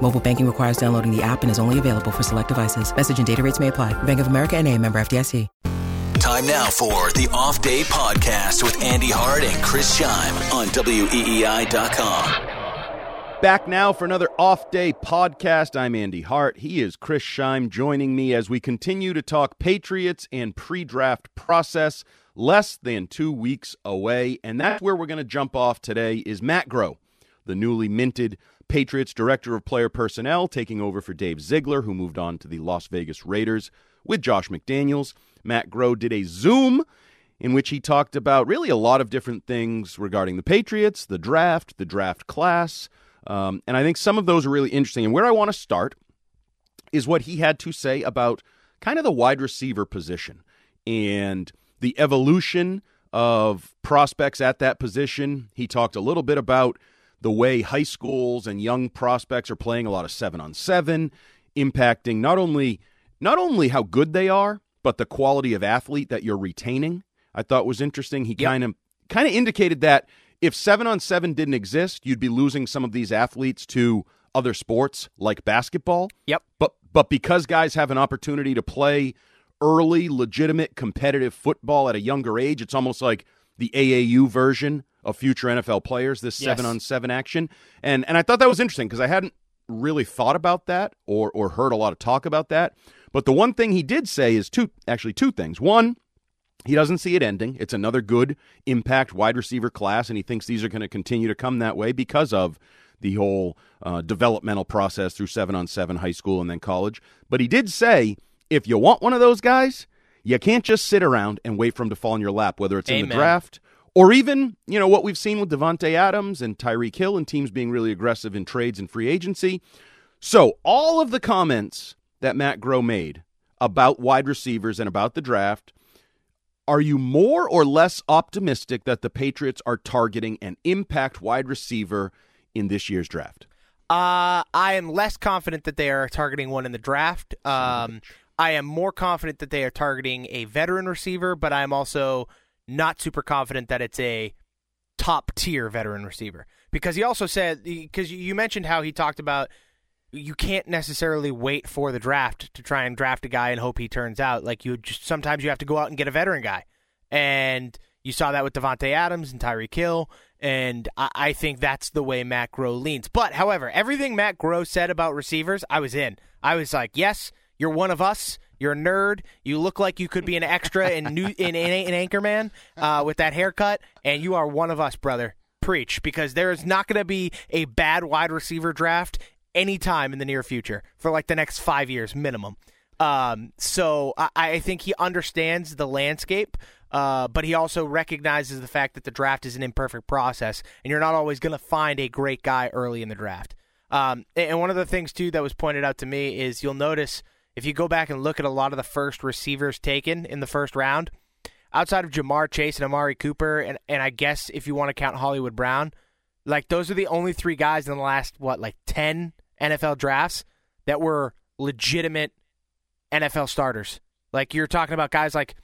Mobile banking requires downloading the app and is only available for select devices. Message and data rates may apply. Bank of America and a member FDIC. Time now for the Off Day Podcast with Andy Hart and Chris Scheim on WEEI.com. Back now for another off day podcast. I'm Andy Hart. He is Chris Scheim joining me as we continue to talk Patriots and pre draft process. Less than two weeks away. And that's where we're going to jump off today is Matt Groh, the newly minted Patriots Director of Player Personnel, taking over for Dave Ziegler, who moved on to the Las Vegas Raiders with Josh McDaniels. Matt Groh did a Zoom in which he talked about really a lot of different things regarding the Patriots, the draft, the draft class. Um, and I think some of those are really interesting. And where I want to start is what he had to say about kind of the wide receiver position and the evolution of prospects at that position. He talked a little bit about the way high schools and young prospects are playing a lot of 7 on 7, impacting not only not only how good they are, but the quality of athlete that you're retaining. I thought was interesting. He kind of kind of indicated that if 7 on 7 didn't exist, you'd be losing some of these athletes to other sports like basketball. Yep. But but because guys have an opportunity to play early, legitimate, competitive football at a younger age, it's almost like the AAU version of future NFL players. This Yes. seven on seven action, and and I thought that was interesting because I hadn't really thought about that or or heard a lot of talk about that. But the one thing he did say is two actually two things. One, he doesn't see it ending. It's another good impact wide receiver class, and he thinks these are going to continue to come that way because of the whole uh, developmental process through seven on seven high school and then college. But he did say if you want one of those guys, you can't just sit around and wait for him to fall in your lap, whether it's in the draft or even you know what we've seen with Davante Adams and Tyreek Hill and teams being really aggressive in trades and free agency. So all of the comments that Matt Groh made about wide receivers and about the draft are you more or less optimistic that the Patriots are targeting an impact wide receiver in this year's draft? Uh, I am less confident that they are targeting one in the draft. Um, I am more confident that they are targeting a veteran receiver, but I'm also not super confident that it's a top tier veteran receiver. Because he also said because you mentioned how he talked about you can't necessarily wait for the draft to try and draft a guy and hope he turns out. Like you just sometimes you have to go out and get a veteran guy. And you saw that with Davante Adams and Tyreek Hill. And I, I think that's the way Matt Groh leans. But however everything Matt Groh said about receivers I was in. I was like yes you're one of us you're a nerd. You look like you could be an extra in new in, in, in Anchorman uh, with that haircut, and you are one of us, brother. Preach, because there is not going to be a bad wide receiver draft anytime in the near future for like the next five years minimum. Um, so I, I think he understands the landscape, uh, but he also recognizes the fact that the draft is an imperfect process, and you're not always going to find a great guy early in the draft. Um, and and one of the things too that was pointed out to me is you'll notice if you go back and look at a lot of the first receivers taken in the first round, outside of Ja'Marr Chase and Amari Cooper, and, and I guess if you want to count Hollywood Brown, like those are the only three guys in the last what like ten NFL drafts that were legitimate NFL starters. Like you're talking about guys like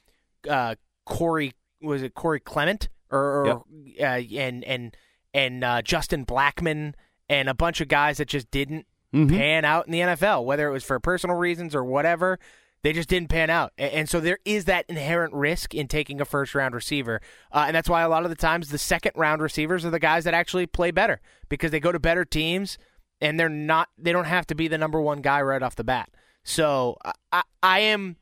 uh, Corey was it Corey Clement or, or uh, and and and uh, Justin Blackmon and a bunch of guys that just didn't pan out in the NFL, whether it was for personal reasons or whatever. They just didn't pan out, and so there is that inherent risk in taking a first round receiver, uh, and that's why a lot of the times the second round receivers are the guys that actually play better because they go to better teams, and they're not they don't have to be the number one guy right off the bat. So I, I am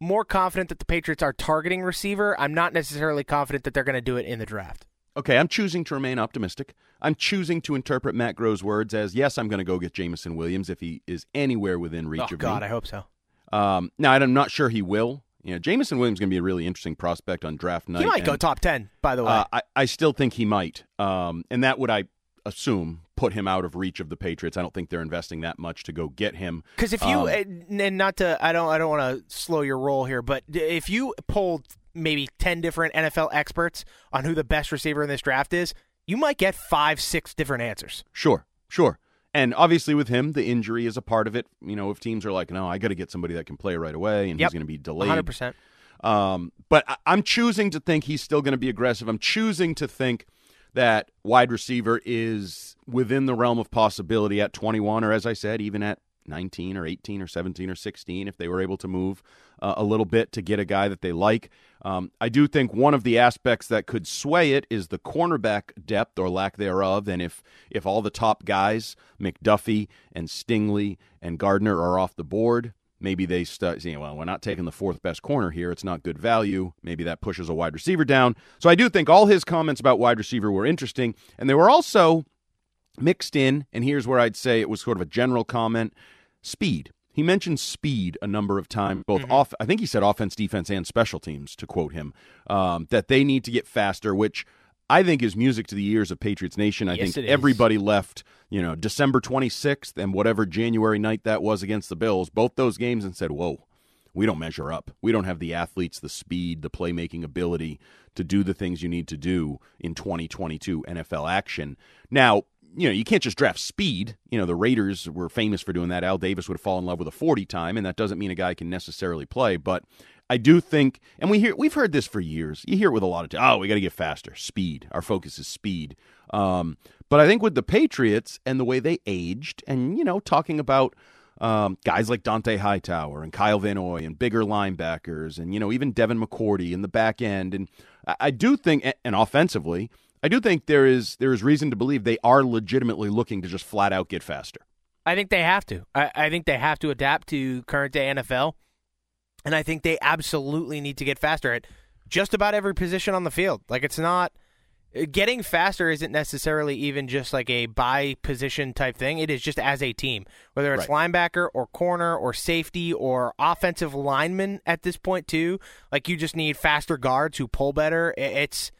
more confident that the Patriots are targeting receiver. I'm not necessarily confident that they're going to do it in the draft. Okay, I'm choosing to remain optimistic. I'm choosing to interpret Matt Groh's words as yes, I'm going to go get Jameson Williams if he is anywhere within reach oh of God, me. I hope so. Um, now, I'm not sure he will. You know, Jameson Williams is going to be a really interesting prospect on draft night. He might go top ten, by the way. Uh, I, I still think he might. Um, and that would I assume put him out of reach of the Patriots. I don't think they're investing that much to go get him. Because if you Um, and not to, I don't, I don't want to slow your roll here, but if you polled maybe ten different NFL experts on who the best receiver in this draft is, you might get five, six different answers. Sure, sure. And obviously, with him, the injury is a part of it. You know, if teams are like, "No, I got to get somebody that can play right away," and Yep. he's going to be delayed. One hundred percent. Um, but I, I'm choosing to think he's still going to be aggressive. I'm choosing to think that wide receiver is within the realm of possibility at 21, or as I said, even at 19 or 18 or 17 or 16, if they were able to move uh, a little bit to get a guy that they like. Um, I do think one of the aspects that could sway it is the cornerback depth or lack thereof. And if if all the top guys, McDuffie and Stingley and Gardner, are off the board, maybe they start saying, well, we're not taking the fourth best corner here. It's not good value. Maybe that pushes a wide receiver down. So I do think all his comments about wide receiver were interesting. And they were also mixed in, and here's where I'd say it was sort of a general comment speed. He mentioned speed a number of times, both off. I think he said offense, defense, and special teams. To quote him, um, that they need to get faster, which I think is music to the ears of Patriots Nation. I Yes, think everybody left, you know, December 26th and whatever January night that was against the Bills, both those games, and said, "Whoa, we don't measure up. We don't have the athletes, the speed, the playmaking ability to do the things you need to do in 2022 NFL action." Now, you know, you can't just draft speed. You know, the Raiders were famous for doing that. Al Davis would fall in love with a 40 time, and that doesn't mean a guy can necessarily play, but I do think, and we hear we've heard this for years. You hear it with a lot of, oh, we got to get faster, speed. Our focus is speed. Um, but I think with the Patriots and the way they aged, and you know, talking about um, guys like Dante Hightower and Kyle Van Noy and bigger linebackers, and you know, even Devin McCourty in the back end, and I, I do think, and offensively, I do think there is there is reason to believe they are legitimately looking to just flat out get faster. I think they have to. I, I think they have to adapt to current day NFL, and I think they absolutely need to get faster at just about every position on the field. Like it's not getting faster isn't necessarily even just like a by position type thing. It is just as a team, whether it's linebacker or corner or safety or offensive lineman at this point too. Like you just need faster guards who pull better. It's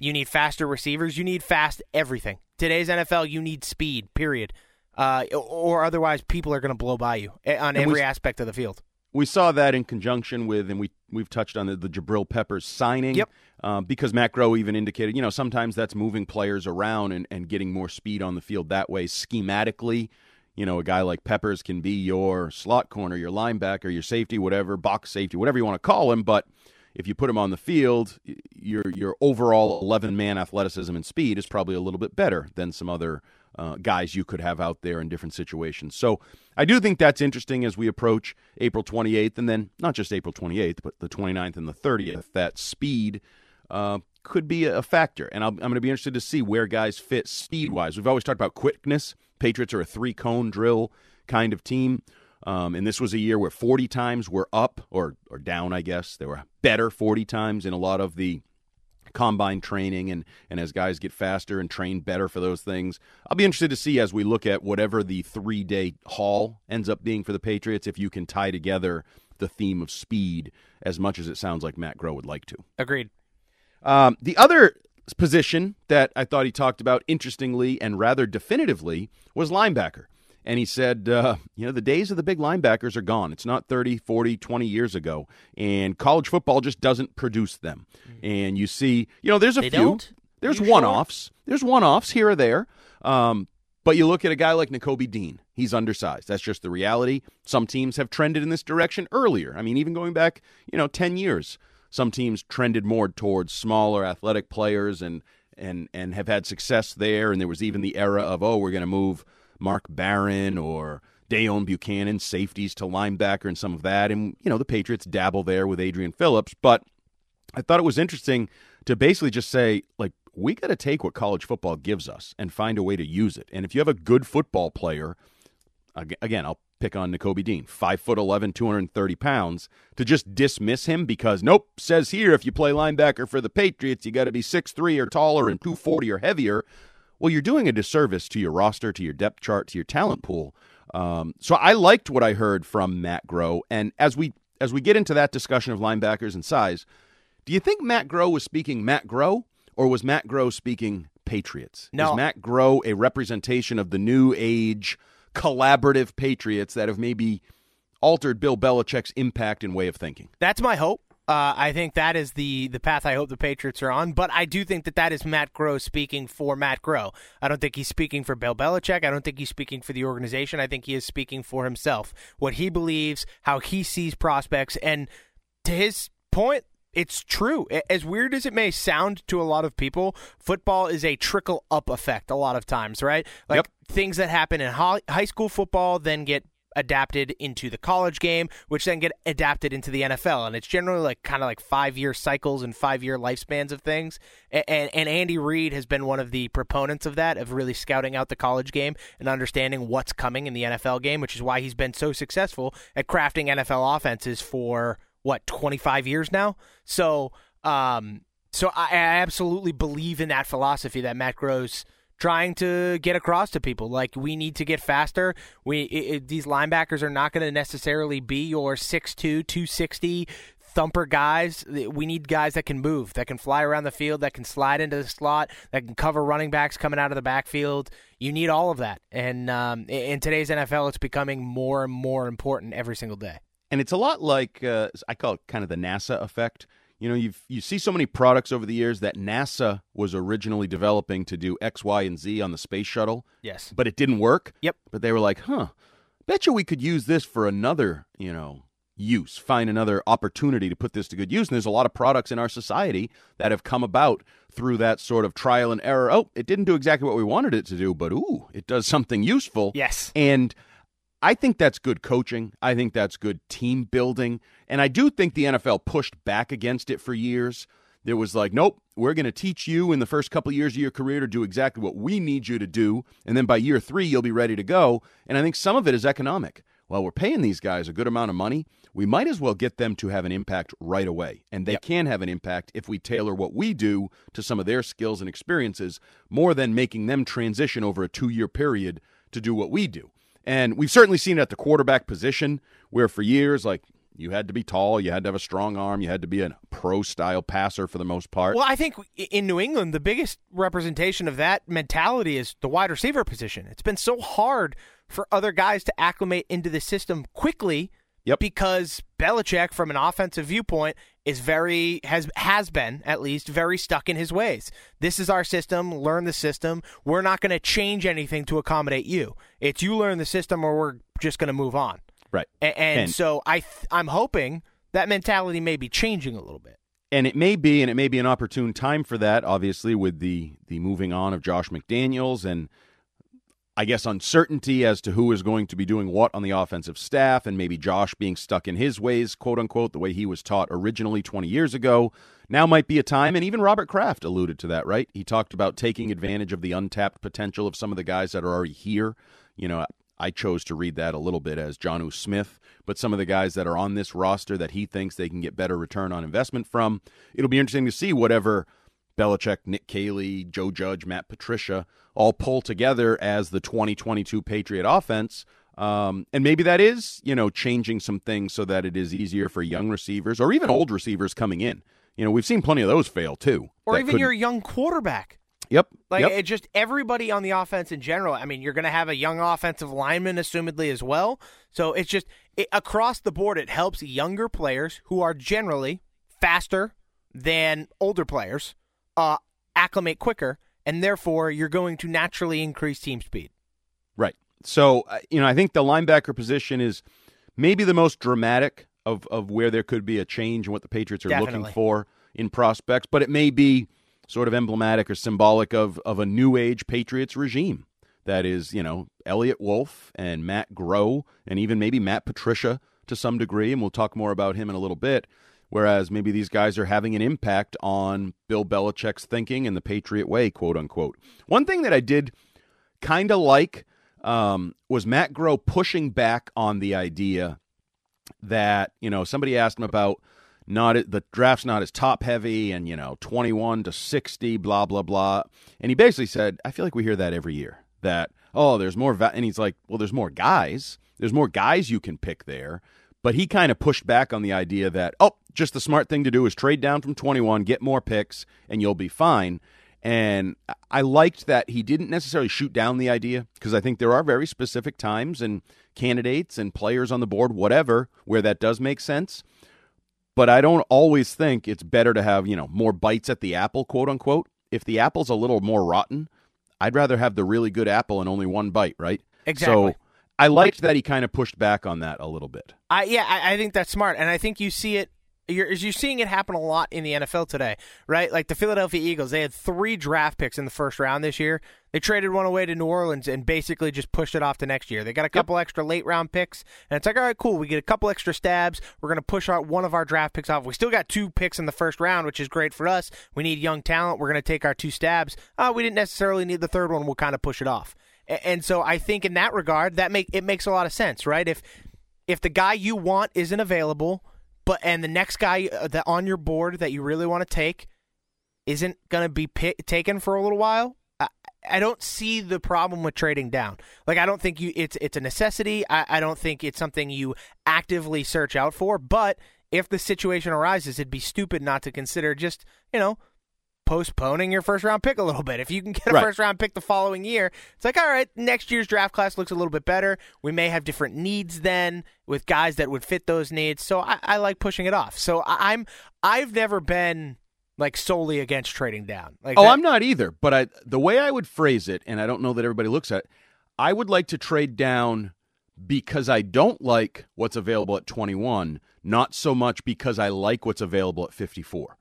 you need faster receivers. You need fast everything. Today's NFL, you need speed. Period. Uh, or otherwise, people are going to blow by you eh, on And we- every aspect of the field. We saw that in conjunction with, and we we've touched on the, the Jabril Peppers signing. Yep. Um, because Matt Groh even indicated, you know, sometimes that's moving players around and, and getting more speed on the field that way. Schematically, you know, a guy like Peppers can be your slot corner, your linebacker, your safety, whatever, box safety, whatever you want to call him. But if you put him on the field, your your overall eleven man athleticism and speed is probably a little bit better than some other uh, guys you could have out there in different situations. So I do think that's interesting as we approach April 28th, and then not just April 28th, but the 29th and the 30th. That speed uh, could be a factor, and I'll, I'm going to be interested to see where guys fit speed wise. We've always talked about quickness. Patriots are a three cone drill kind of team. Um, and this was a year where 40 times were up or, or down, I guess. They were better 40 times in a lot of the combine training and, and as guys get faster and train better for those things. I'll be interested to see as we look at whatever the three day haul ends up being for the Patriots if you can tie together the theme of speed as much as it sounds like Matt Groh would like to. Agreed. Um, the other position that I thought he talked about interestingly and rather definitively was linebacker. And he said, uh, you know, the days of the big linebackers are gone. It's not 30, 40, 20 years ago. And college football just doesn't produce them. And you see, you know, there's a They few. don't? There's one offs. There's one offs here or there. Um, but you look at a guy like Nakobe Dean. He's undersized. That's just the reality. Some teams have trended in this direction earlier. I mean, even going back, you know, 10 years, some teams trended more towards smaller athletic players and and and have had success there. And there was even the era of, oh, we're going to move Mark Barron or Deone Bucannon, safeties to linebacker and some of that. And, you know, the Patriots dabble there with Adrian Phillips. But I thought it was interesting to basically just say, like, we got to take what college football gives us and find a way to use it. And if you have a good football player, again, I'll pick on Nakobe Dean, five foot 11, 230 pounds, to just dismiss him because, nope, says here if you play linebacker for the Patriots, you got to be 6'3 or taller and 240 or heavier. Well, you're doing a disservice to your roster, to your depth chart, to your talent pool. Um, so I liked what I heard from Matt Groh, and as we as we get into that discussion of linebackers and size, do you think Matt Groh was speaking Matt Groh, or was Matt Groh speaking Patriots? No. Is Matt Groh a representation of the new age collaborative Patriots that have maybe altered Bill Belichick's impact and way of thinking? That's my hope. Uh, I think that is the the path I hope the Patriots are on. But I do think that that is Matt Groh speaking for Matt Groh. I don't think he's speaking for Bill Belichick. I don't think he's speaking for the organization. I think he is speaking for himself, what he believes, how he sees prospects, and to his point, it's true. As weird as it may sound to a lot of people, football is a trickle up effect a lot of times, right? Like Yep. things that happen in high school football then get adapted into the college game, which then get adapted into the NFL. And it's generally like kind of like five year cycles and five year lifespans of things. And, and, and Andy Reid has been one of the proponents of that, of really scouting out the college game and understanding what's coming in the NFL game, which is why he's been so successful at crafting NFL offenses for what, 25 years now? So, um, so I, I absolutely believe in that philosophy that Matt Groh's trying to get across to people. Like we need to get faster. We it, it- these linebackers are not going to necessarily be your 6'2", 260 thumper guys. We need guys that can move, that can fly around the field, that can slide into the slot, that can cover running backs coming out of the backfield. You need all of that. And um, in today's NFL, it's becoming more and more important every single day. And it's a lot like uh, I call it kind of the NASA effect. You know, you you see so many products over the years that NASA was originally developing to do X, Y, and Z on the space shuttle, Yes. but it didn't work. Yep. But they were like, "Huh, bet you we could use this for another, you know, use. Find another opportunity to put this to good use." And there's a lot of products in our society that have come about through that sort of trial and error. Oh, it didn't do exactly what we wanted it to do, but ooh, it does something useful. Yes. And I think that's good coaching. I think that's good team building. And I do think the NFL pushed back against it for years. There was like, nope, we're going to teach you in the first couple of years of your career to do exactly what we need you to do. And then by year three, you'll be ready to go. And I think some of it is economic. Well, we're paying these guys a good amount of money. We might as well get them to have an impact right away. And they can have an impact if we tailor what we do to some of their skills and experiences more than making them transition over a two year period to do what we do. And we've certainly seen it at the quarterback position, where for years, like you had to be tall, you had to have a strong arm, you had to be a pro style passer for the most part. Well, I think in New England, the biggest representation of that mentality is the wide receiver position. It's been so hard for other guys to acclimate into the system quickly Yep. because Belichick, from an offensive viewpoint, is very has has been at least very stuck in his ways. This is our system. Learn the system. We're not going to change anything to accommodate you. It's you learn the system, or we're just going to move on. right. A- And, And- so I th- I'm hoping that mentality may be changing a little bit. and it may be and it may be an opportune time for that obviously with the the moving on of Josh McDaniels and I guess uncertainty as to who is going to be doing what on the offensive staff and maybe Josh being stuck in his ways quote unquote the way he was taught originally 20 years ago now might be a time and even Robert Kraft alluded to that right he talked about taking advantage of the untapped potential of some of the guys that are already here you know I chose to read that a little bit as John Smith, but some of the guys that are on this roster that he thinks they can get better return on investment from. It'll be interesting to see whatever Belichick, Nick Caley, Joe Judge, Matt Patricia all pull together as the 2022 Patriot offense. Um, and maybe that is, you know, changing some things so that it is easier for young receivers or even old receivers coming in. You know, we've seen plenty of those fail too. Or even couldn't- your young quarterback. Yep. Like yep. it just everybody on the offense in general. I mean, you're going to have a young offensive lineman, assumedly as well. So it's just it, across the board. It helps younger players who are generally faster than older players uh, acclimate quicker, and therefore you're going to naturally increase team speed. Right. So, uh, you know, I think the linebacker position is maybe the most dramatic of, of where there could be a change in what the Patriots are Definitely. looking for in prospects, but it may be sort of emblematic or symbolic of, of a new age Patriots regime. That is, you know, Eliot Wolf and Matt Groh, and even maybe Matt Patricia to some degree, and we'll talk more about him in a little bit. Whereas maybe these guys are having an impact on Bill Belichick's thinking and the Patriot way, quote unquote. One thing that I did kind of like um, was Matt Groh pushing back on the idea that you know somebody asked him about not the draft's not as top heavy and you know 21 to 60 blah blah blah. And he basically said i feel like we hear that every year that oh there's more va-, and he's like well there's more guys. There's more guys you can pick there but he kind of pushed back on the idea that oh just the smart thing to do is trade down from 21 get more picks and you'll be fine And I liked that he didn't necessarily shoot down the idea because I think there are very specific times and candidates and players on the board, whatever, where that does make sense. But I don't always think it's better to have, you know, more bites at the apple, quote unquote. If the apple's a little more rotten, I'd rather have the really good apple and only one bite, right? Exactly. So I liked that he kind of pushed back on that a little bit. I yeah, I, I think that's smart, and I think you see it. You're, as you're seeing it happen a lot in the NFL today, right? Like the Philadelphia Eagles, they had three draft picks in the first round this year. They traded one away to New Orleans and basically just pushed it off to next year. They got a couple yep. extra late round picks, and it's like, all right, cool. We get a couple extra stabs. We're going to push out one of our draft picks off. We still got two picks in the first round, which is great for us. We need young talent. We're going to take our two stabs. Uh, we didn't necessarily need the third one. We'll kind of push it off. And so I think in that regard, that make it makes a lot of sense, right? If if the guy you want isn't available, but and the next guy uh, that on your board that you really want to take isn't going to be pick, taken for a little while, I, I, don't see the problem with trading down. Like I don't think you it's it's a necessity. I, I don't think it's something you actively search out for. But if the situation arises, it'd be stupid not to consider just you know postponing your first round pick a little bit. If you can get a right. first round pick the following year, it's like, all right, next year's draft class looks a little bit better. We may have different needs then with guys that would fit those needs. So I, I like pushing it off. So I, I'm I've never been like solely against trading down. Like oh, that, I'm not either. But I the way I would phrase it, and I don't know that everybody looks at it, I would like to trade down because I don't like what's available at 21, not so much because I like what's available at 54.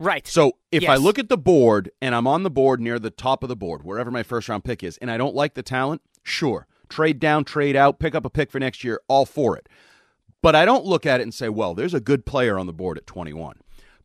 Right. So if yes. I look at the board and I'm on the board near the top of the board, wherever my first round pick is, and I don't like the talent, sure. Trade down, trade out, pick up a pick for next year, all for it. But I don't look at it and say, well, there's a good player on the board at 21.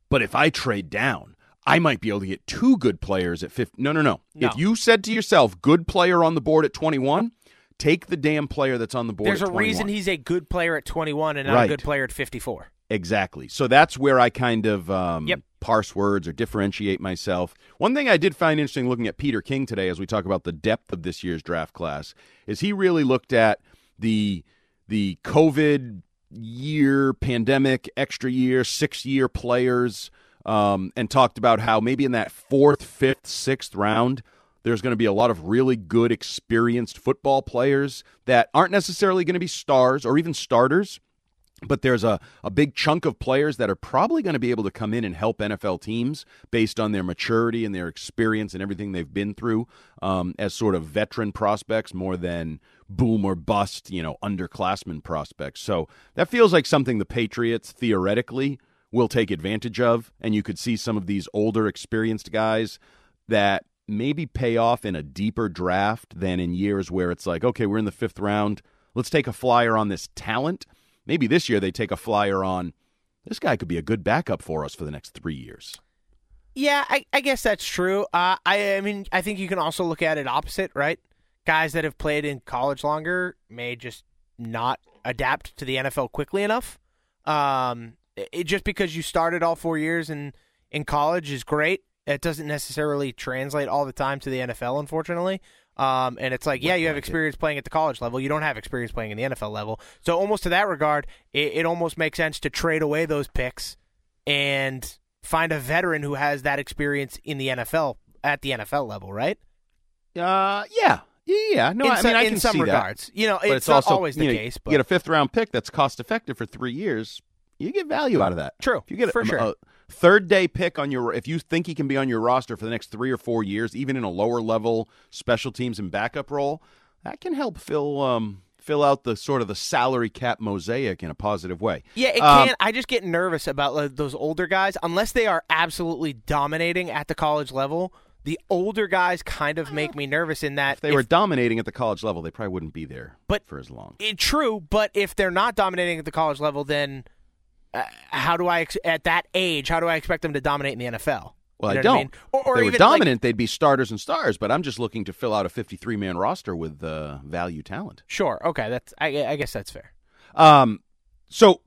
But if I trade down, I might be able to get two good players at 50. No, no, no. no. If you said to yourself, good player on the board at 21, take the damn player that's on the board There's a 21. reason he's a good player at 21 and not right. a good player at 54. Exactly. So that's where I kind of um, yep. Parse words or differentiate myself. One thing I did find interesting looking at Peter King today as we talk about the depth of this year's draft class is he really looked at the the COVID year, pandemic, extra year, six year players, um, and talked about how maybe in that fourth, fifth, sixth round, there's going to be a lot of really good, experienced football players that aren't necessarily going to be stars or even starters but there's a, a big chunk of players that are probably going to be able to come in and help NFL teams based on their maturity and their experience and everything they've been through um, as sort of veteran prospects more than boom or bust, you know, underclassmen prospects. So that feels like something the Patriots theoretically will take advantage of. And you could see some of these older, experienced guys that maybe pay off in a deeper draft than in years where it's like, okay, we're in the fifth round. Let's take a flyer on this talent maybe this year they take a flyer on this guy could be a good backup for us for the next three years. Yeah, I, I guess that's true. Uh, I, I mean, I think you can also look at it opposite, right? Guys that have played in college longer may just not adapt to the NFL quickly enough. Um, it, just because you started all four years in, in college is great. It doesn't necessarily translate all the time to the NFL, unfortunately. Um, and it's like, yeah, you have experience playing at the college level. You don't have experience playing in the NFL level. So almost to that regard, it, it almost makes sense to trade away those picks and find a veteran who has that experience in the NFL at the NFL level, right? Uh, yeah. Yeah, no, in I mean, I in can some regards, that. you know, it's, it's also always the know, case. But you get a fifth round pick that's cost effective for three years. You get value out of that. True, if you get for a, sure. a third day pick on your, if you think he can be on your roster for the next three or four years, even in a lower level special teams and backup role, that can help fill um, fill out the sort of the salary cap mosaic in a positive way. Yeah, it um, can. I just get nervous about like, those older guys unless they are absolutely dominating at the college level. The older guys kind of make me nervous in that if they if, were dominating at the college level, they probably wouldn't be there but, for as long. It, true, but if they're not dominating at the college level, then uh, how do I ex- at that age? How do I expect them to dominate in the NFL? Well, you know I don't. I mean? or, or they even, were dominant, like, they'd be starters and stars. But I'm just looking to fill out a 53 man roster with uh, value talent. Sure. Okay. That's. I, I guess that's fair. Um. So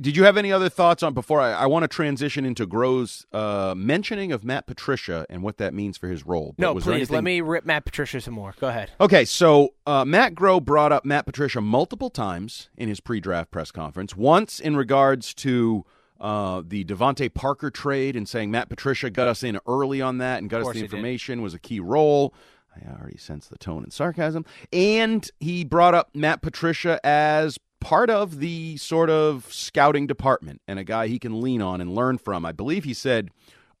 did you have any other thoughts on before I, I want to transition into Groh's uh, mentioning of Matt Patricia and what that means for his role? But no, please anything... let me rip Matt Patricia some more. Go ahead. Okay, so uh, Matt Groh brought up Matt Patricia multiple times in his pre-draft press conference. Once in regards to Uh, the DeVante Parker trade and saying Matt Patricia got us in early on that and got us the information was a key role. I already sense the tone and sarcasm. And he brought up Matt Patricia as part of the sort of scouting department and a guy he can lean on and learn from. I believe he said,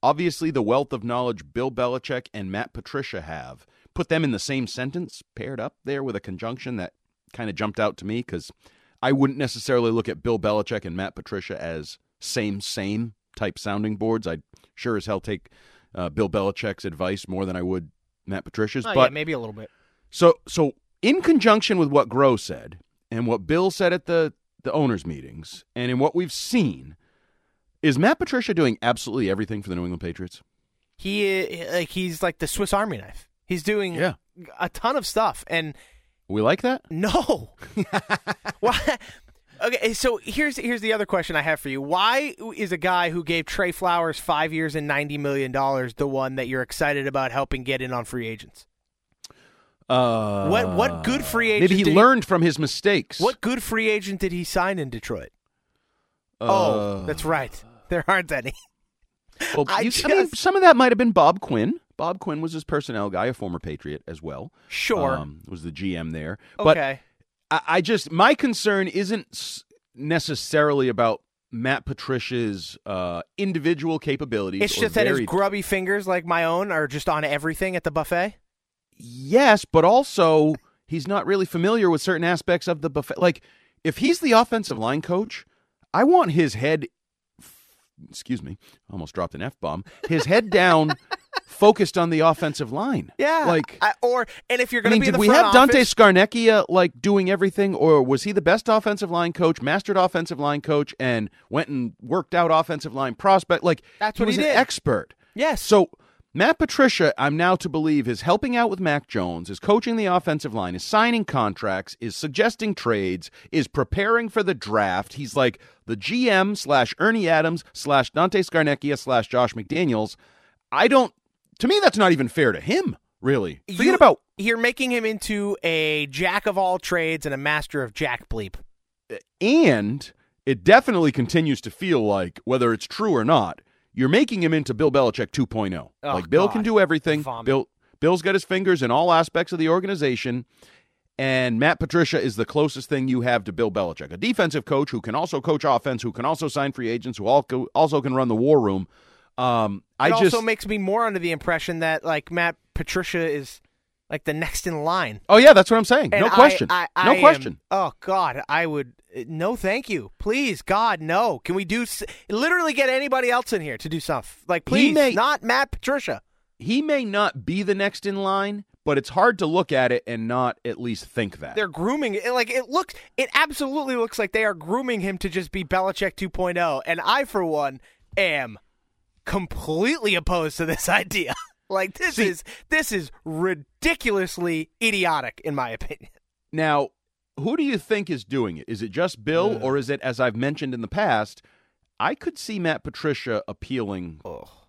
obviously, the wealth of knowledge Bill Belichick and Matt Patricia have. Put them in the same sentence, paired up there with a conjunction that kind of jumped out to me because I wouldn't necessarily look at Bill Belichick and Matt Patricia as same, same type sounding boards. I'd sure as hell take uh, Bill Belichick's advice more than I would Matt Patricia's. Oh, but yeah, maybe a little bit. so so in conjunction with what Groh said and what Bill said at the the owners meetings and in what we've seen, is Matt Patricia doing absolutely everything for the New England Patriots? He eh, like he's like the Swiss Army knife. He's doing Yeah. a ton of stuff, and We like that? no, why? Okay, so here's here's the other question I have for you. Why is a guy who gave Trey Flowers five years and ninety million dollars the one that you're excited about helping get in on free agents? Uh, What what good free agent? Maybe he did learned from his mistakes. What good free agent did he sign in Detroit? Uh, oh, that's right. There aren't any. Well, I you- I mean, some of that might have been Bob Quinn. Bob Quinn was his personnel guy, a former Patriot as well. Sure. um, was the GM there. But okay. I, I just my concern isn't necessarily about Matt Patricia's uh, individual capabilities. It's just that his grubby fingers, like my own, are just on everything at the buffet. Yes, but also he's not really familiar with certain aspects of the buffet. Like if he's the offensive line coach, I want his head. Excuse me, almost dropped an f bomb. His head down, focused on the offensive line. Yeah. like I, or and if you're going to be did we have Dante Scarnecchia like doing everything, or was he the best offensive line coach, mastered offensive line coach, and went and worked out offensive line prospect? Like That's he what was he an did. expert. Yes. So Matt Patricia, I'm now to believe, is helping out with Mac Jones, is coaching the offensive line, is signing contracts, is suggesting trades, is preparing for the draft. He's like the GM slash Ernie Adams slash Dante Scarnecchia slash Josh McDaniels. I don't. To me, that's not even fair to him. Really, forget You- about you're making him into a jack of all trades and a master of jack bleep. and it definitely continues to feel like whether it's true or not, you're making him into Bill Belichick 2.0. Oh, like Bill God. can do everything. Vomit. Bill Bill's got his fingers in all aspects of the organization. And Matt Patricia is the closest thing you have to Bill Belichick, a defensive coach who can also coach offense, who can also sign free agents, who al- also can run the war room. Um, I It just also makes me more under the impression that like Matt Patricia is like the next in line. oh yeah, that's what I'm saying. And no question, I, I no am- question. oh God, I would eh, no, thank you, please, God, no. Can we do literally get anybody else in here to do stuff? Like, please, may- not Matt Patricia. He may not be the next in line, but it's hard to look at it and not at least think that. They're grooming it. Like it looks, it absolutely looks like they are grooming him to just be Belichick 2.0. And I, for one, am completely opposed to this idea. Like this See- is this is ridiculously idiotic, in my opinion. Now, who do you think is doing it? Is it just Bill, or is it, as I've mentioned in the past, I could see Matt Patricia appealing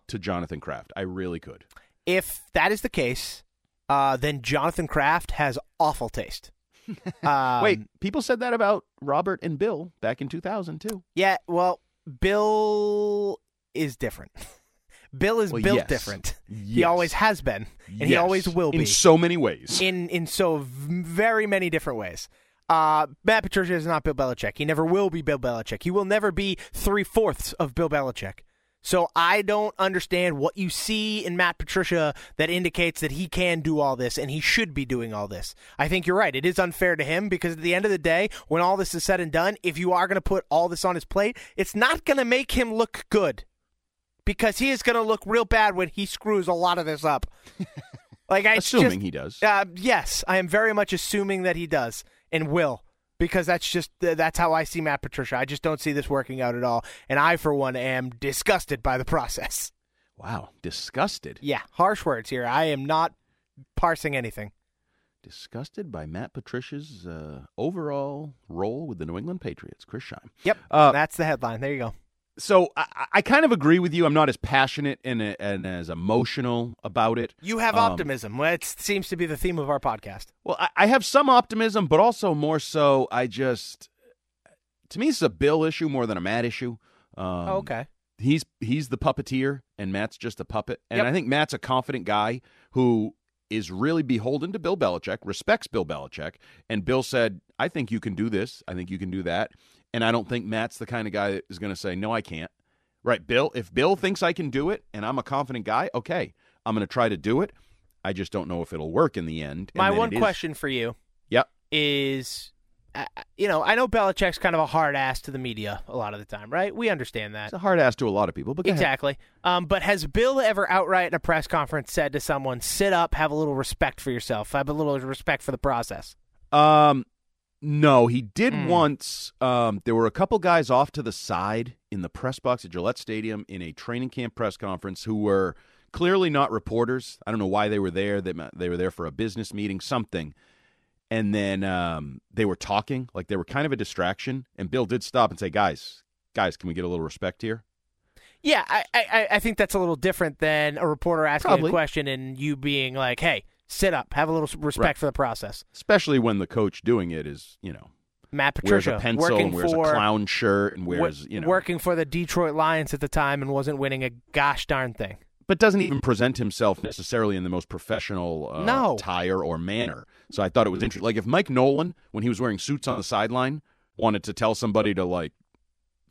to Jonathan Kraft. I really could. If that is the case, uh, then Jonathan Kraft has awful taste. Um, Wait, people said that about Robert and Bill back in 2000 too. Yeah, well, Bill is different. Bill is Well, built yes. different. He always has been, and he always will be in so many ways. in in so very many different ways. Uh, Matt Patricia is not Bill Belichick. He never will be Bill Belichick. He will never be three fourths of Bill Belichick. So I don't understand what you see in Matt Patricia that indicates that he can do all this and he should be doing all this. I think you're right. It is unfair to him because at the end of the day, when all this is said and done, if you are going to put all this on his plate, it's not going to make him look good because he is going to look real bad when he screws a lot of this up. Like I Assuming just- he does. uh, yes, I am very much assuming that he does and will because that's just that's how I see Matt Patricia. I just don't see this working out at all, and I for one am disgusted by the process. Wow, disgusted. Yeah, harsh words here. I am not parsing anything. Disgusted by Matt Patricia's uh, overall role with the New England Patriots. Chris Scheim. Yep, Uh, that's the headline. There you go. So I, I kind of agree with you. I'm not as passionate and, and as emotional about it. You have Um, optimism. Well, it seems to be the theme of our podcast. Well, I, I have some optimism, but also more so, I just, to me, this is a Bill issue more than a Matt issue. Um, Oh, okay. he's he's the puppeteer and Matt's just a puppet. And Yep. I think Matt's a confident guy who is really beholden to Bill Belichick, respects Bill Belichick, and Bill said, "I think you can do this. I think you can do that." And I don't think Matt's the kind of guy that is going to say, "No, I can't." Right, Bill, if Bill thinks I can do it and I'm a confident guy, okay. I'm going to try to do it. I just don't know if it'll work in the end. And My one question for you Yep. is, you know, I know Belichick's kind of a hard ass to the media a lot of the time, right? We understand that. It's a hard ass to a lot of people, but go ahead. Exactly. Um, but has Bill ever outright in a press conference said to someone, sit up, have a little respect for yourself, have a little respect for the process? Um, no, he did Hmm. once. Um, there were a couple guys off to the side in the press box at Gillette Stadium in a training camp press conference who were clearly not reporters. I don't know why they were there. They they were there for a business meeting, something. And then um, they were talking like they were kind of a distraction. And Bill did stop and say, "Guys, guys, can we get a little respect here?" Yeah, I, I, I think that's a little different than a reporter asking Probably. a question and you being like, hey, sit up, have a little respect Right. for the process. Especially when the coach doing it is, you know, Matt wears Patricia, a pencil working and wears for a clown shirt and wears, you know, working for the Detroit Lions at the time and wasn't winning a gosh darn thing. but doesn't even present himself necessarily in the most professional uh, No. tire or manner. So I thought it was interesting. Like if Mike Nolan, when he was wearing suits on the sideline, wanted to tell somebody to like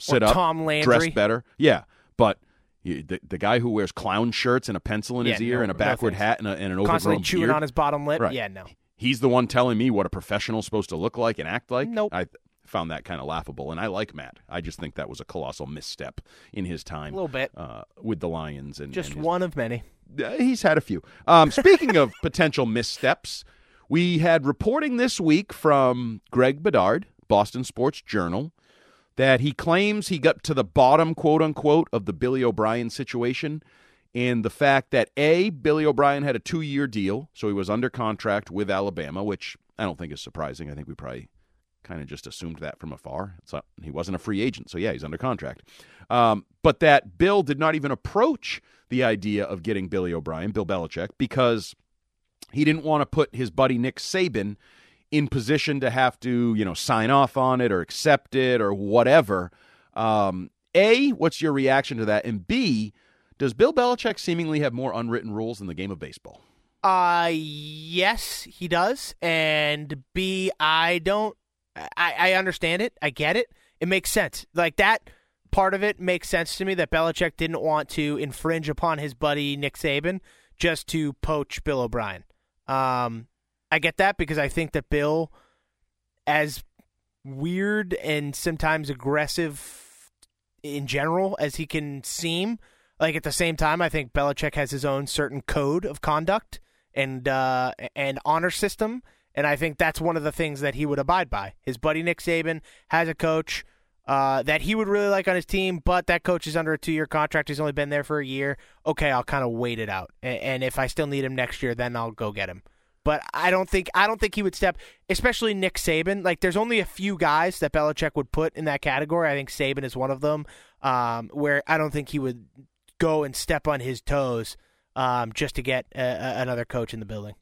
sit or up, Tom Landry. dress better, yeah. But you, the the guy who wears clown shirts and a pencil in his ear no- and a backward thanks. hat and, a, and an Constantly chewing beard, on his bottom lip. Right. Yeah, no. he's the one telling me what a professional's supposed to look like and act like. Nope. I found that kind of laughable, and I like Matt. I just think that was a colossal misstep in his time A little bit. uh, with the Lions and Just and his one of many. uh, he's had a few. Um, speaking of potential missteps, we had reporting this week from Greg Bedard, Boston Sports Journal, that he claims he got to the bottom, quote unquote, of the Billy O'Brien situation. And the fact that A, Billy O'Brien had a two year deal, so he was under contract with Alabama, which I don't think is surprising. I think we probably kind of just assumed that from afar. Not, he wasn't a free agent, so yeah, he's under contract. Um, but that Bill did not even approach the idea of getting Billy O'Brien, Bill Belichick, because he didn't want to put his buddy Nick Saban in position to have to, you know, sign off on it or accept it or whatever. Um, a, what's your reaction to that? And B, does Bill Belichick seemingly have more unwritten rules in the game of baseball? Uh yes, he does. And B, I don't I, I understand it. I get it. It makes sense. Like that part of it makes sense to me that Belichick didn't want to infringe upon his buddy Nick Saban just to poach Bill O'Brien. Um I get that because I think that Bill as weird and sometimes aggressive in general as he can seem, like at the same time, I think Belichick has his own certain code of conduct and uh, and honor system, and I think that's one of the things that he would abide by. His buddy Nick Saban has a coach uh, that he would really like on his team, but that coach is under a two-year contract. He's only been there for a year. Okay, I'll kind of wait it out, and, and if I still need him next year, then I'll go get him. But I don't think I don't think he would step, especially Nick Saban. Like, there's only a few guys that Belichick would put in that category. I think Saban is one of them. Um, where I don't think he would go and step on his toes um, just to get a, a, another coach in the building.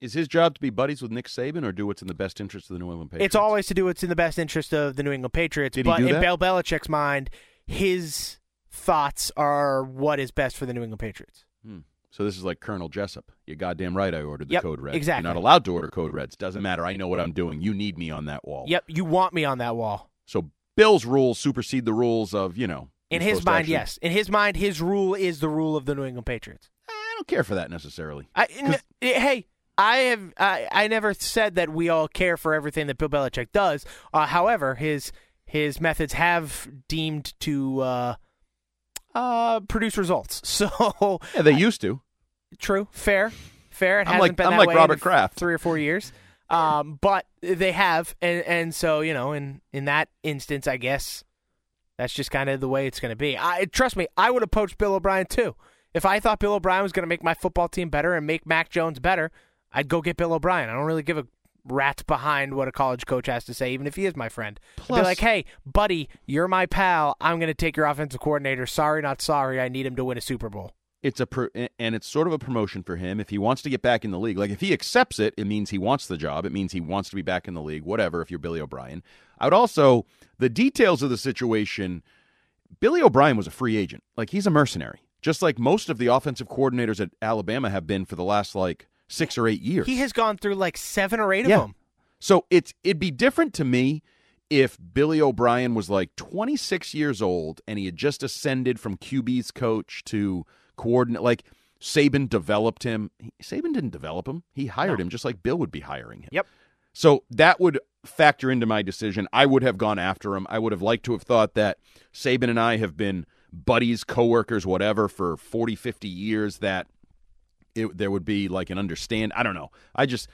Is his job to be buddies with Nick Saban or do what's in the best interest of the New England Patriots? It's always to do what's in the best interest of the New England Patriots. Did but in? Bill Belichick's mind, his thoughts are what is best for the New England Patriots. Hmm. So this is like Colonel Jessep. You're goddamn right. I ordered the Yep, code red. exactly. You're not allowed to order code reds. Doesn't matter. I know what I'm doing. You need me on that wall. Yep, you want me on that wall. So Bill's rules supersede the rules of you know. In his mind, actually- yes. In his mind, his rule is the rule of the New England Patriots. I don't care for that necessarily. I, n- hey, I have I, I never said that we all care for everything that Bill Belichick does. Uh, however, his his methods have deemed to uh, uh, produce results. So Yeah, they used to. true, fair, fair. It I'm hasn't like- been I'm that like way Robert in Kraft. three or four years. Um, but they have, and and so you know, in in that instance, I guess that's just kind of the way it's going to be. I trust me, I would have poached Bill O'Brien too. If I thought Bill O'Brien was going to make my football team better and make Mac Jones better, I'd go get Bill O'Brien. I don't really give a rat behind what a college coach has to say, even if he is my friend. I'd Plus- be like, hey, buddy, you're my pal. I'm going to take your offensive coordinator. Sorry, not sorry. I need him to win a Super Bowl. It's a pro- and it's sort of a promotion for him if he wants to get back in the league. Like if he accepts it, it means he wants the job. It means he wants to be back in the league. Whatever. If you're Billy O'Brien, I would also the details of the situation Billy O'Brien was a free agent. Like he's a mercenary, just like most of the offensive coordinators at Alabama have been for the last like six or eight years. He has gone through like seven or eight Yeah. of them. So it's it'd be different to me if Billy O'Brien was like 26 years old and he had just ascended from QB's coach to coordinate. Like Saban developed him. Saban didn't develop him. He hired him just like Bill would be hiring him. Yep. So that would factor into my decision. I would have gone after him. I would have liked to have thought that Saban and I have been buddies, coworkers, whatever for 40, 50 years that it, there would be like an understand. I don't know. I just,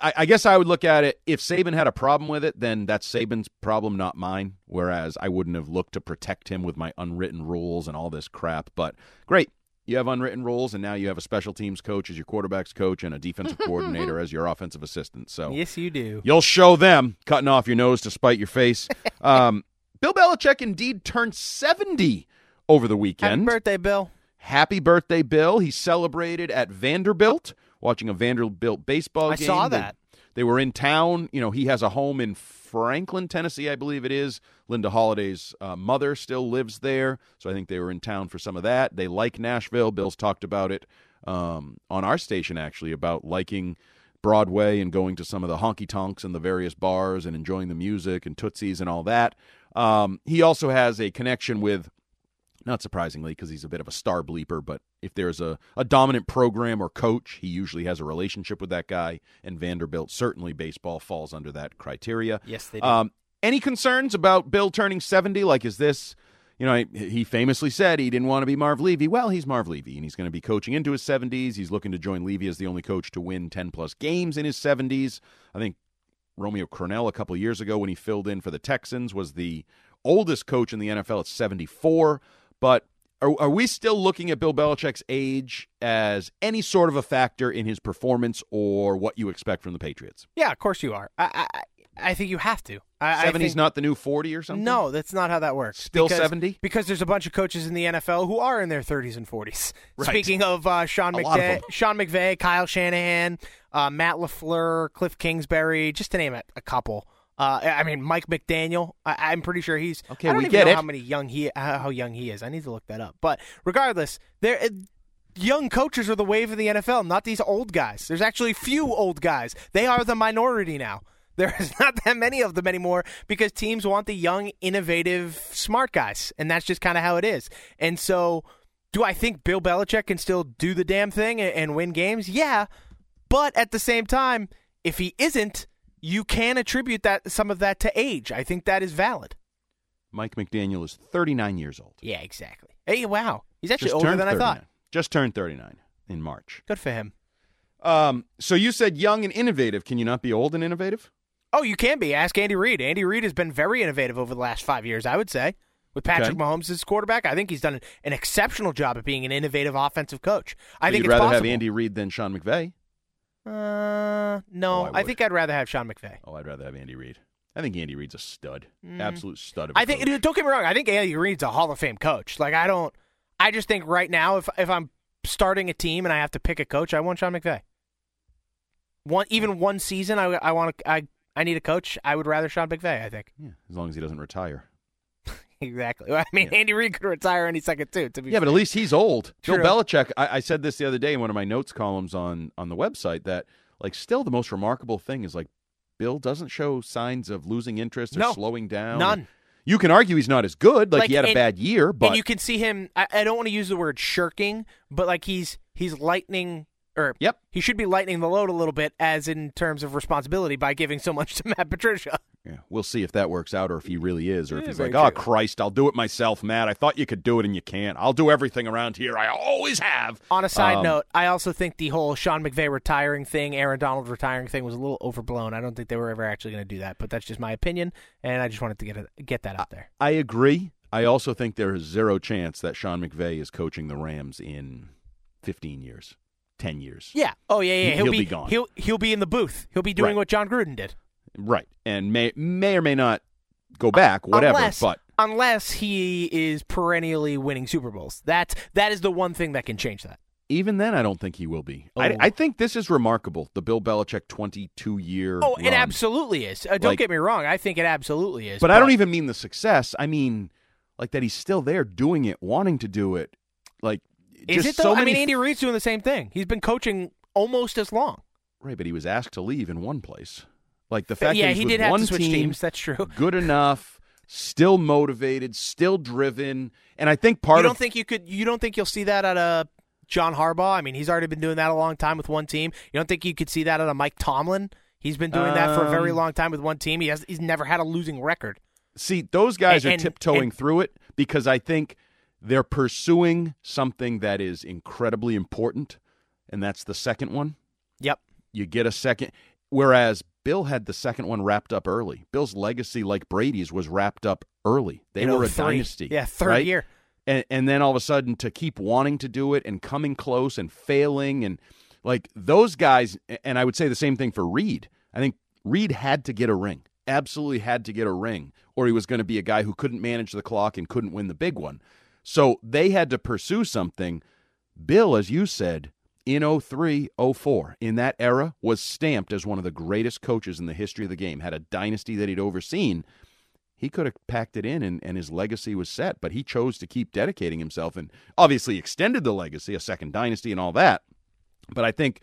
I, I guess I would look at it. If Saban had a problem with it, then that's Saban's problem, not mine. Whereas I wouldn't have looked to protect him with my unwritten rules and all this crap. But great. You have unwritten rules, and now you have a special teams coach as your quarterbacks coach and a defensive coordinator as your offensive assistant. So Yes, you do. You'll show them cutting off your nose to spite your face. Um, Bill Belichick indeed turned 70 over the weekend. Happy weekend. birthday, Bill. Happy birthday, Bill. He celebrated at Vanderbilt, watching a Vanderbilt baseball I game. I saw They- that. They were in town. You know, he has a home in Franklin, Tennessee, I believe it is. Linda Holliday's uh, mother still lives there. So I think they were in town for some of that. They like Nashville. Bill's talked about it um, on our station, actually, about liking Broadway and going to some of the honky tonks and the various bars and enjoying the music and Tootsies and all that. Um, he also has a connection with not surprisingly, because he's a bit of a star bleeper, but if there's a, a dominant program or coach, he usually has a relationship with that guy. And Vanderbilt, certainly baseball falls under that criteria. Yes, they do. Um, any concerns about Bill turning 70? Like, is this, you know, he famously said he didn't want to be Marv Levy. Well, he's Marv Levy, and he's going to be coaching into his 70s. He's looking to join Levy as the only coach to win 10 plus games in his 70s. I think Romeo Crennel a couple years ago when he filled in for the Texans was the oldest coach in the NFL at 74. But are, are we still looking at Bill Belichick's age as any sort of a factor in his performance or what you expect from the Patriots? yeah, of course you are. I, I, I think you have to. I, I think- not the new 40 or something? No, that's not how that works. Still Because- 70? Because there's a bunch of coaches in the NFL who are in their 30s and 40s. Right. Speaking of uh, Sean of McVay. Sean McVay, Kyle Shanahan, uh, Matt Lafleur, Cliff Kingsbury, just to name a couple. Uh, I mean, Mike McDaniel. I, I'm pretty sure he's. Okay, I don't we get know it. how many young he how young he is. I need to look that up. But regardless, there. Young coaches are the wave of the NFL, not these old guys. There's actually few old guys. They are the minority now. There's not that many of them anymore because teams want the young, innovative, smart guys, and that's just kind of how it is. And so, do I think Bill Belichick can still do the damn thing and, and win games? Yeah, but at the same time, if he isn't, you can attribute that some of that to age. I think that is valid. Mike McDaniel is 39 years old. Yeah, exactly. Hey, wow, he's actually Just older than I thought. Just turned 39 in March. Good for him. Um, so you said young and innovative. Can you not be old and innovative? Oh, you can be. Ask Andy Reid. Andy Reid has been very innovative over the last five years, I would say. With Patrick Okay. Mahomes as quarterback, I think he's done an exceptional job at being an innovative offensive coach. I So think you'd it's rather possible. have Andy Reid than Sean McVay. Uh, no, Oh, I I, think I'd rather have Sean McVay. Oh, I'd rather have Andy Reid. I think Andy Reid's a stud, Mm. absolute stud. Of a I think. coach. Don't get me wrong. I think Andy Reid's a Hall of Fame coach. Like I don't. I just think right now, if if I'm starting a team and I have to pick a coach, I want Sean McVay. One even one season, I I want to, I I need a coach. I would rather Sean McVay. I think Yeah, as long as he doesn't retire. Exactly. I mean, Yeah. Andy Reid could retire any second too. To be Yeah, but at least he's old. True. Bill Belichick. I, I said this the other day in one of my notes columns on on the website that like still the most remarkable thing is like Bill doesn't show signs of losing interest or No. slowing down. None. You can argue he's not as good. Like, Like, he had a bad year, but and you can see him. I, I don't want to use the word shirking, but like he's he's lightening or Yep. he should be lightening the load a little bit as in terms of responsibility by giving so much to Matt Patricia. Yeah, we'll see if that works out or if he really is, or if he's like, "Oh. Christ, I'll do it myself, Matt. I thought you could do it and you can't. I'll do everything around here. I always have." On a side Um, note, I also think the whole Sean McVay retiring thing, Aaron Donald retiring thing was a little overblown. I don't think they were ever actually going to do that, but that's just my opinion, and I just wanted to get it, get that out there. I agree. I also think there is zero chance that Sean McVay is coaching the Rams in 15 years, 10 years. Yeah. Oh yeah, yeah. He- He'll, he'll be, be gone. He'll he'll be in the booth. He'll be doing Right. what Jon Gruden did. Right. And may may or may not go back, whatever, unless, but unless he is perennially winning Super Bowls, that's that is the one thing that can change that. even then I don't think he will be. Oh. I, I think this is remarkable, the Bill Belichick 22 year Oh, it absolutely is. Uh, don't Like- get me wrong. I think it absolutely is. But I don't even mean the success. I mean like that he's still there doing it, wanting to do it. Like, is just it though? so I mean, Andy Reid's doing the same thing. He's been coaching almost as long. right, but he was asked to leave in one place. Like the fact yeah, that he's he with did have one to switch team, teams. That's true. good enough, still motivated, still driven, and I think part you don't of think you could? You don't think you'll see that at a John Harbaugh? I mean, he's already been doing that a long time with one team. You don't think you could see that at a Mike Tomlin? He's been doing that for a very Um, long time with one team. He has. He's never had a losing record. see those guys And- are and- tiptoeing and- through it because I think they're pursuing something that is incredibly important, and that's the second one. Yep. You get a second, whereas Bill had the second one wrapped up early. Bill's legacy, like Brady's, was wrapped up early. They In were a 03. dynasty. Yeah, third right? year. and and then all of a sudden to keep wanting to do it and coming close and failing and like those guys and I would say the same thing for Reid. I think Reid had to get a ring. Absolutely had to get a ring or he was going to be a guy who couldn't manage the clock and couldn't win the big one. So they had to pursue something. Bill as you said in 03 04 in that era was stamped as one of the greatest coaches in the history of the game. Had a dynasty that he'd overseen he could have packed it in and, and his legacy was set, but he chose to keep dedicating himself and obviously extended the legacy, a second dynasty and all that. But I think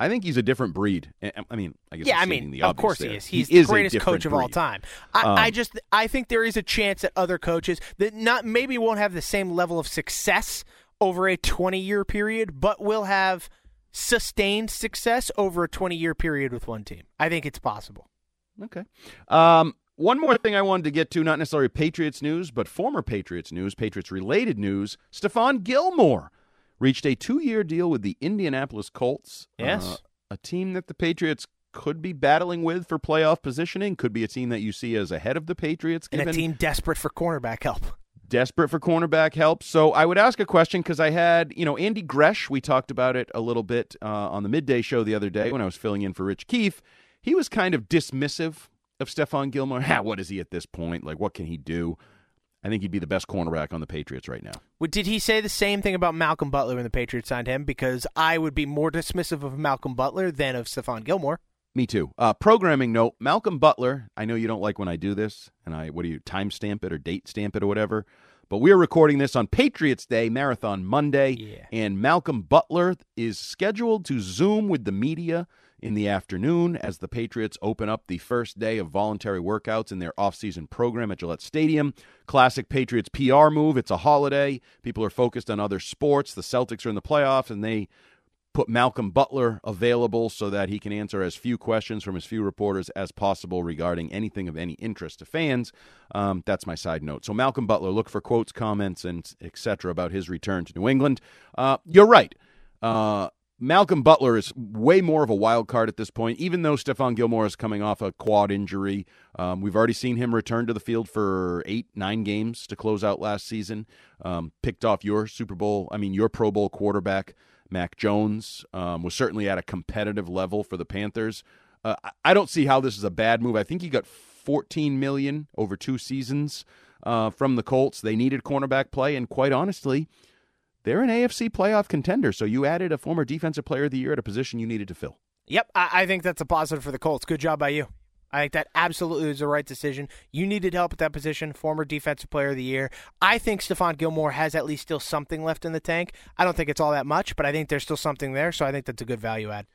I think he's a different breed. I mean, I guess Yeah, I mean, the of course there. he is. He's is the greatest coach of all time. I, Um, I just I think there is a chance that other coaches that not maybe won't have the same level of success over a 20 year period, but will have sustained success over a 20 year period with one team. I think it's possible. Okay. Um, one more thing I wanted to get to, not necessarily Patriots news, but former Patriots news, Patriots related news. Stephon Gilmore reached a two year deal with the Indianapolis Colts. Yes. Uh, a team that the Patriots could be battling with for playoff positioning, could be a team that you see as ahead of the Patriots, And a team desperate for cornerback help. desperate for cornerback help. So I would ask a question because I had, you know, Andy Gresh. We talked about it a little bit uh, on the midday show the other day when I was filling in for Rich Keefe. He was kind of dismissive of Stephon Gilmore. Ha, what is he at this point? Like, what can he do? I think he'd be the best cornerback on the Patriots right now. Well, Did he say the same thing about Malcolm Butler when the Patriots signed him? Because I would be more dismissive of Malcolm Butler than of Stephon Gilmore. Me too. Uh, programming note: Malcolm Butler. I know you don't like when I do this, and I what do you timestamp it or date stamp it or whatever. But we are recording this on Patriots Day, Marathon Monday, Yeah. and Malcolm Butler is scheduled to Zoom with the media in the afternoon as the Patriots open up the first day of voluntary workouts in their offseason program at Gillette Stadium. Classic Patriots PR move. It's a holiday. People are focused on other sports. The Celtics are in the playoffs, and they put Malcolm Butler available so that he can answer as few questions from as few reporters as possible regarding anything of any interest to fans. Um, that's my side note. So Malcolm Butler, look for quotes, comments, and etc. about his return to New England. Uh, you're right. Uh, Malcolm Butler is way more of a wild card at this point, even though Stephon Gilmore is coming off a quad injury. Um, we've already seen him return to the field for eight, nine games to close out last season. Um, picked off your Super Bowl, I mean, your Pro Bowl quarterback, Mac Jones, um, was certainly at a competitive level for the Panthers. Uh, I- I don't see how this is a bad move. I think he got 14 million over two seasons uh, from the Colts. They needed cornerback play, and quite honestly, they're an AFC playoff contender. So you added a former defensive player of the year at a position you needed to fill. Yep, I, I think that's a positive for the Colts. Good job by you. I think that absolutely was the right decision. You needed help at that position, former defensive player of the year. I think Stephon Gilmore has at least still something left in the tank. I don't think it's all that much, but I think there's still something there, so I think that's a good value add.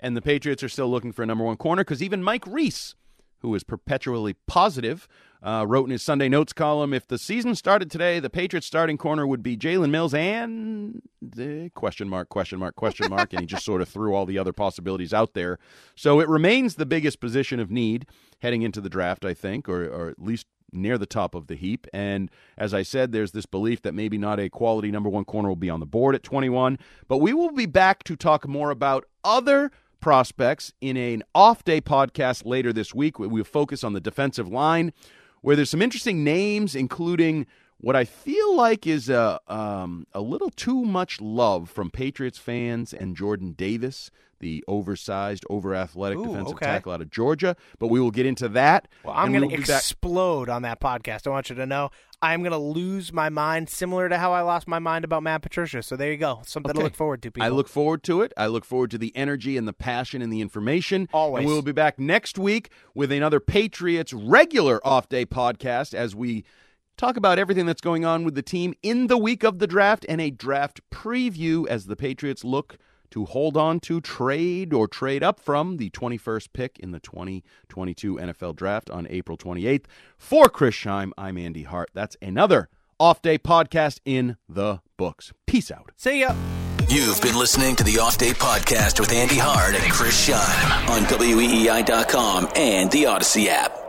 And the Patriots are still looking for a number one corner because even Mike Reiss, who is perpetually positive, uh, wrote in his Sunday Notes column if the season started today, the Patriots starting corner would be Jalen Mills and the question mark, question mark, question mark. and he just sort of threw all the other possibilities out there. So it remains the biggest position of need heading into the draft, I think, or, or at least near the top of the heap. And as I said, there's this belief that maybe not a quality number one corner will be on the board at 21. But we will be back to talk more about other prospects in an off day podcast later this week. We'll focus on the defensive line, where there's some interesting names, including what I feel like is a, um, a little too much love from Patriots fans and Jordan Davis, the oversized, over athletic Ooh, defensive okay. tackle out of Georgia. But we will get into that. Well, I'm going to will be back- explode on that podcast. I want you to know I'm going to lose my mind, similar to how I lost my mind about Matt Patricia. So there you go. Something Okay. to look forward to, people. I look forward to it. I look forward to the energy and the passion and the information. Always. And we will be back next week with another Patriots regular off day podcast as we talk about everything that's going on with the team in the week of the draft and a draft preview as the Patriots look to hold on to, trade, or trade up from the 21st pick in the 2022 NFL Draft on April 28th. For Chris Scheim, I'm Andy Hart. That's another off day podcast in the books. Peace out. See ya. You've been listening to the Off Day Podcast with Andy Hart and Chris Scheim on WEEI.com and the Audacy app.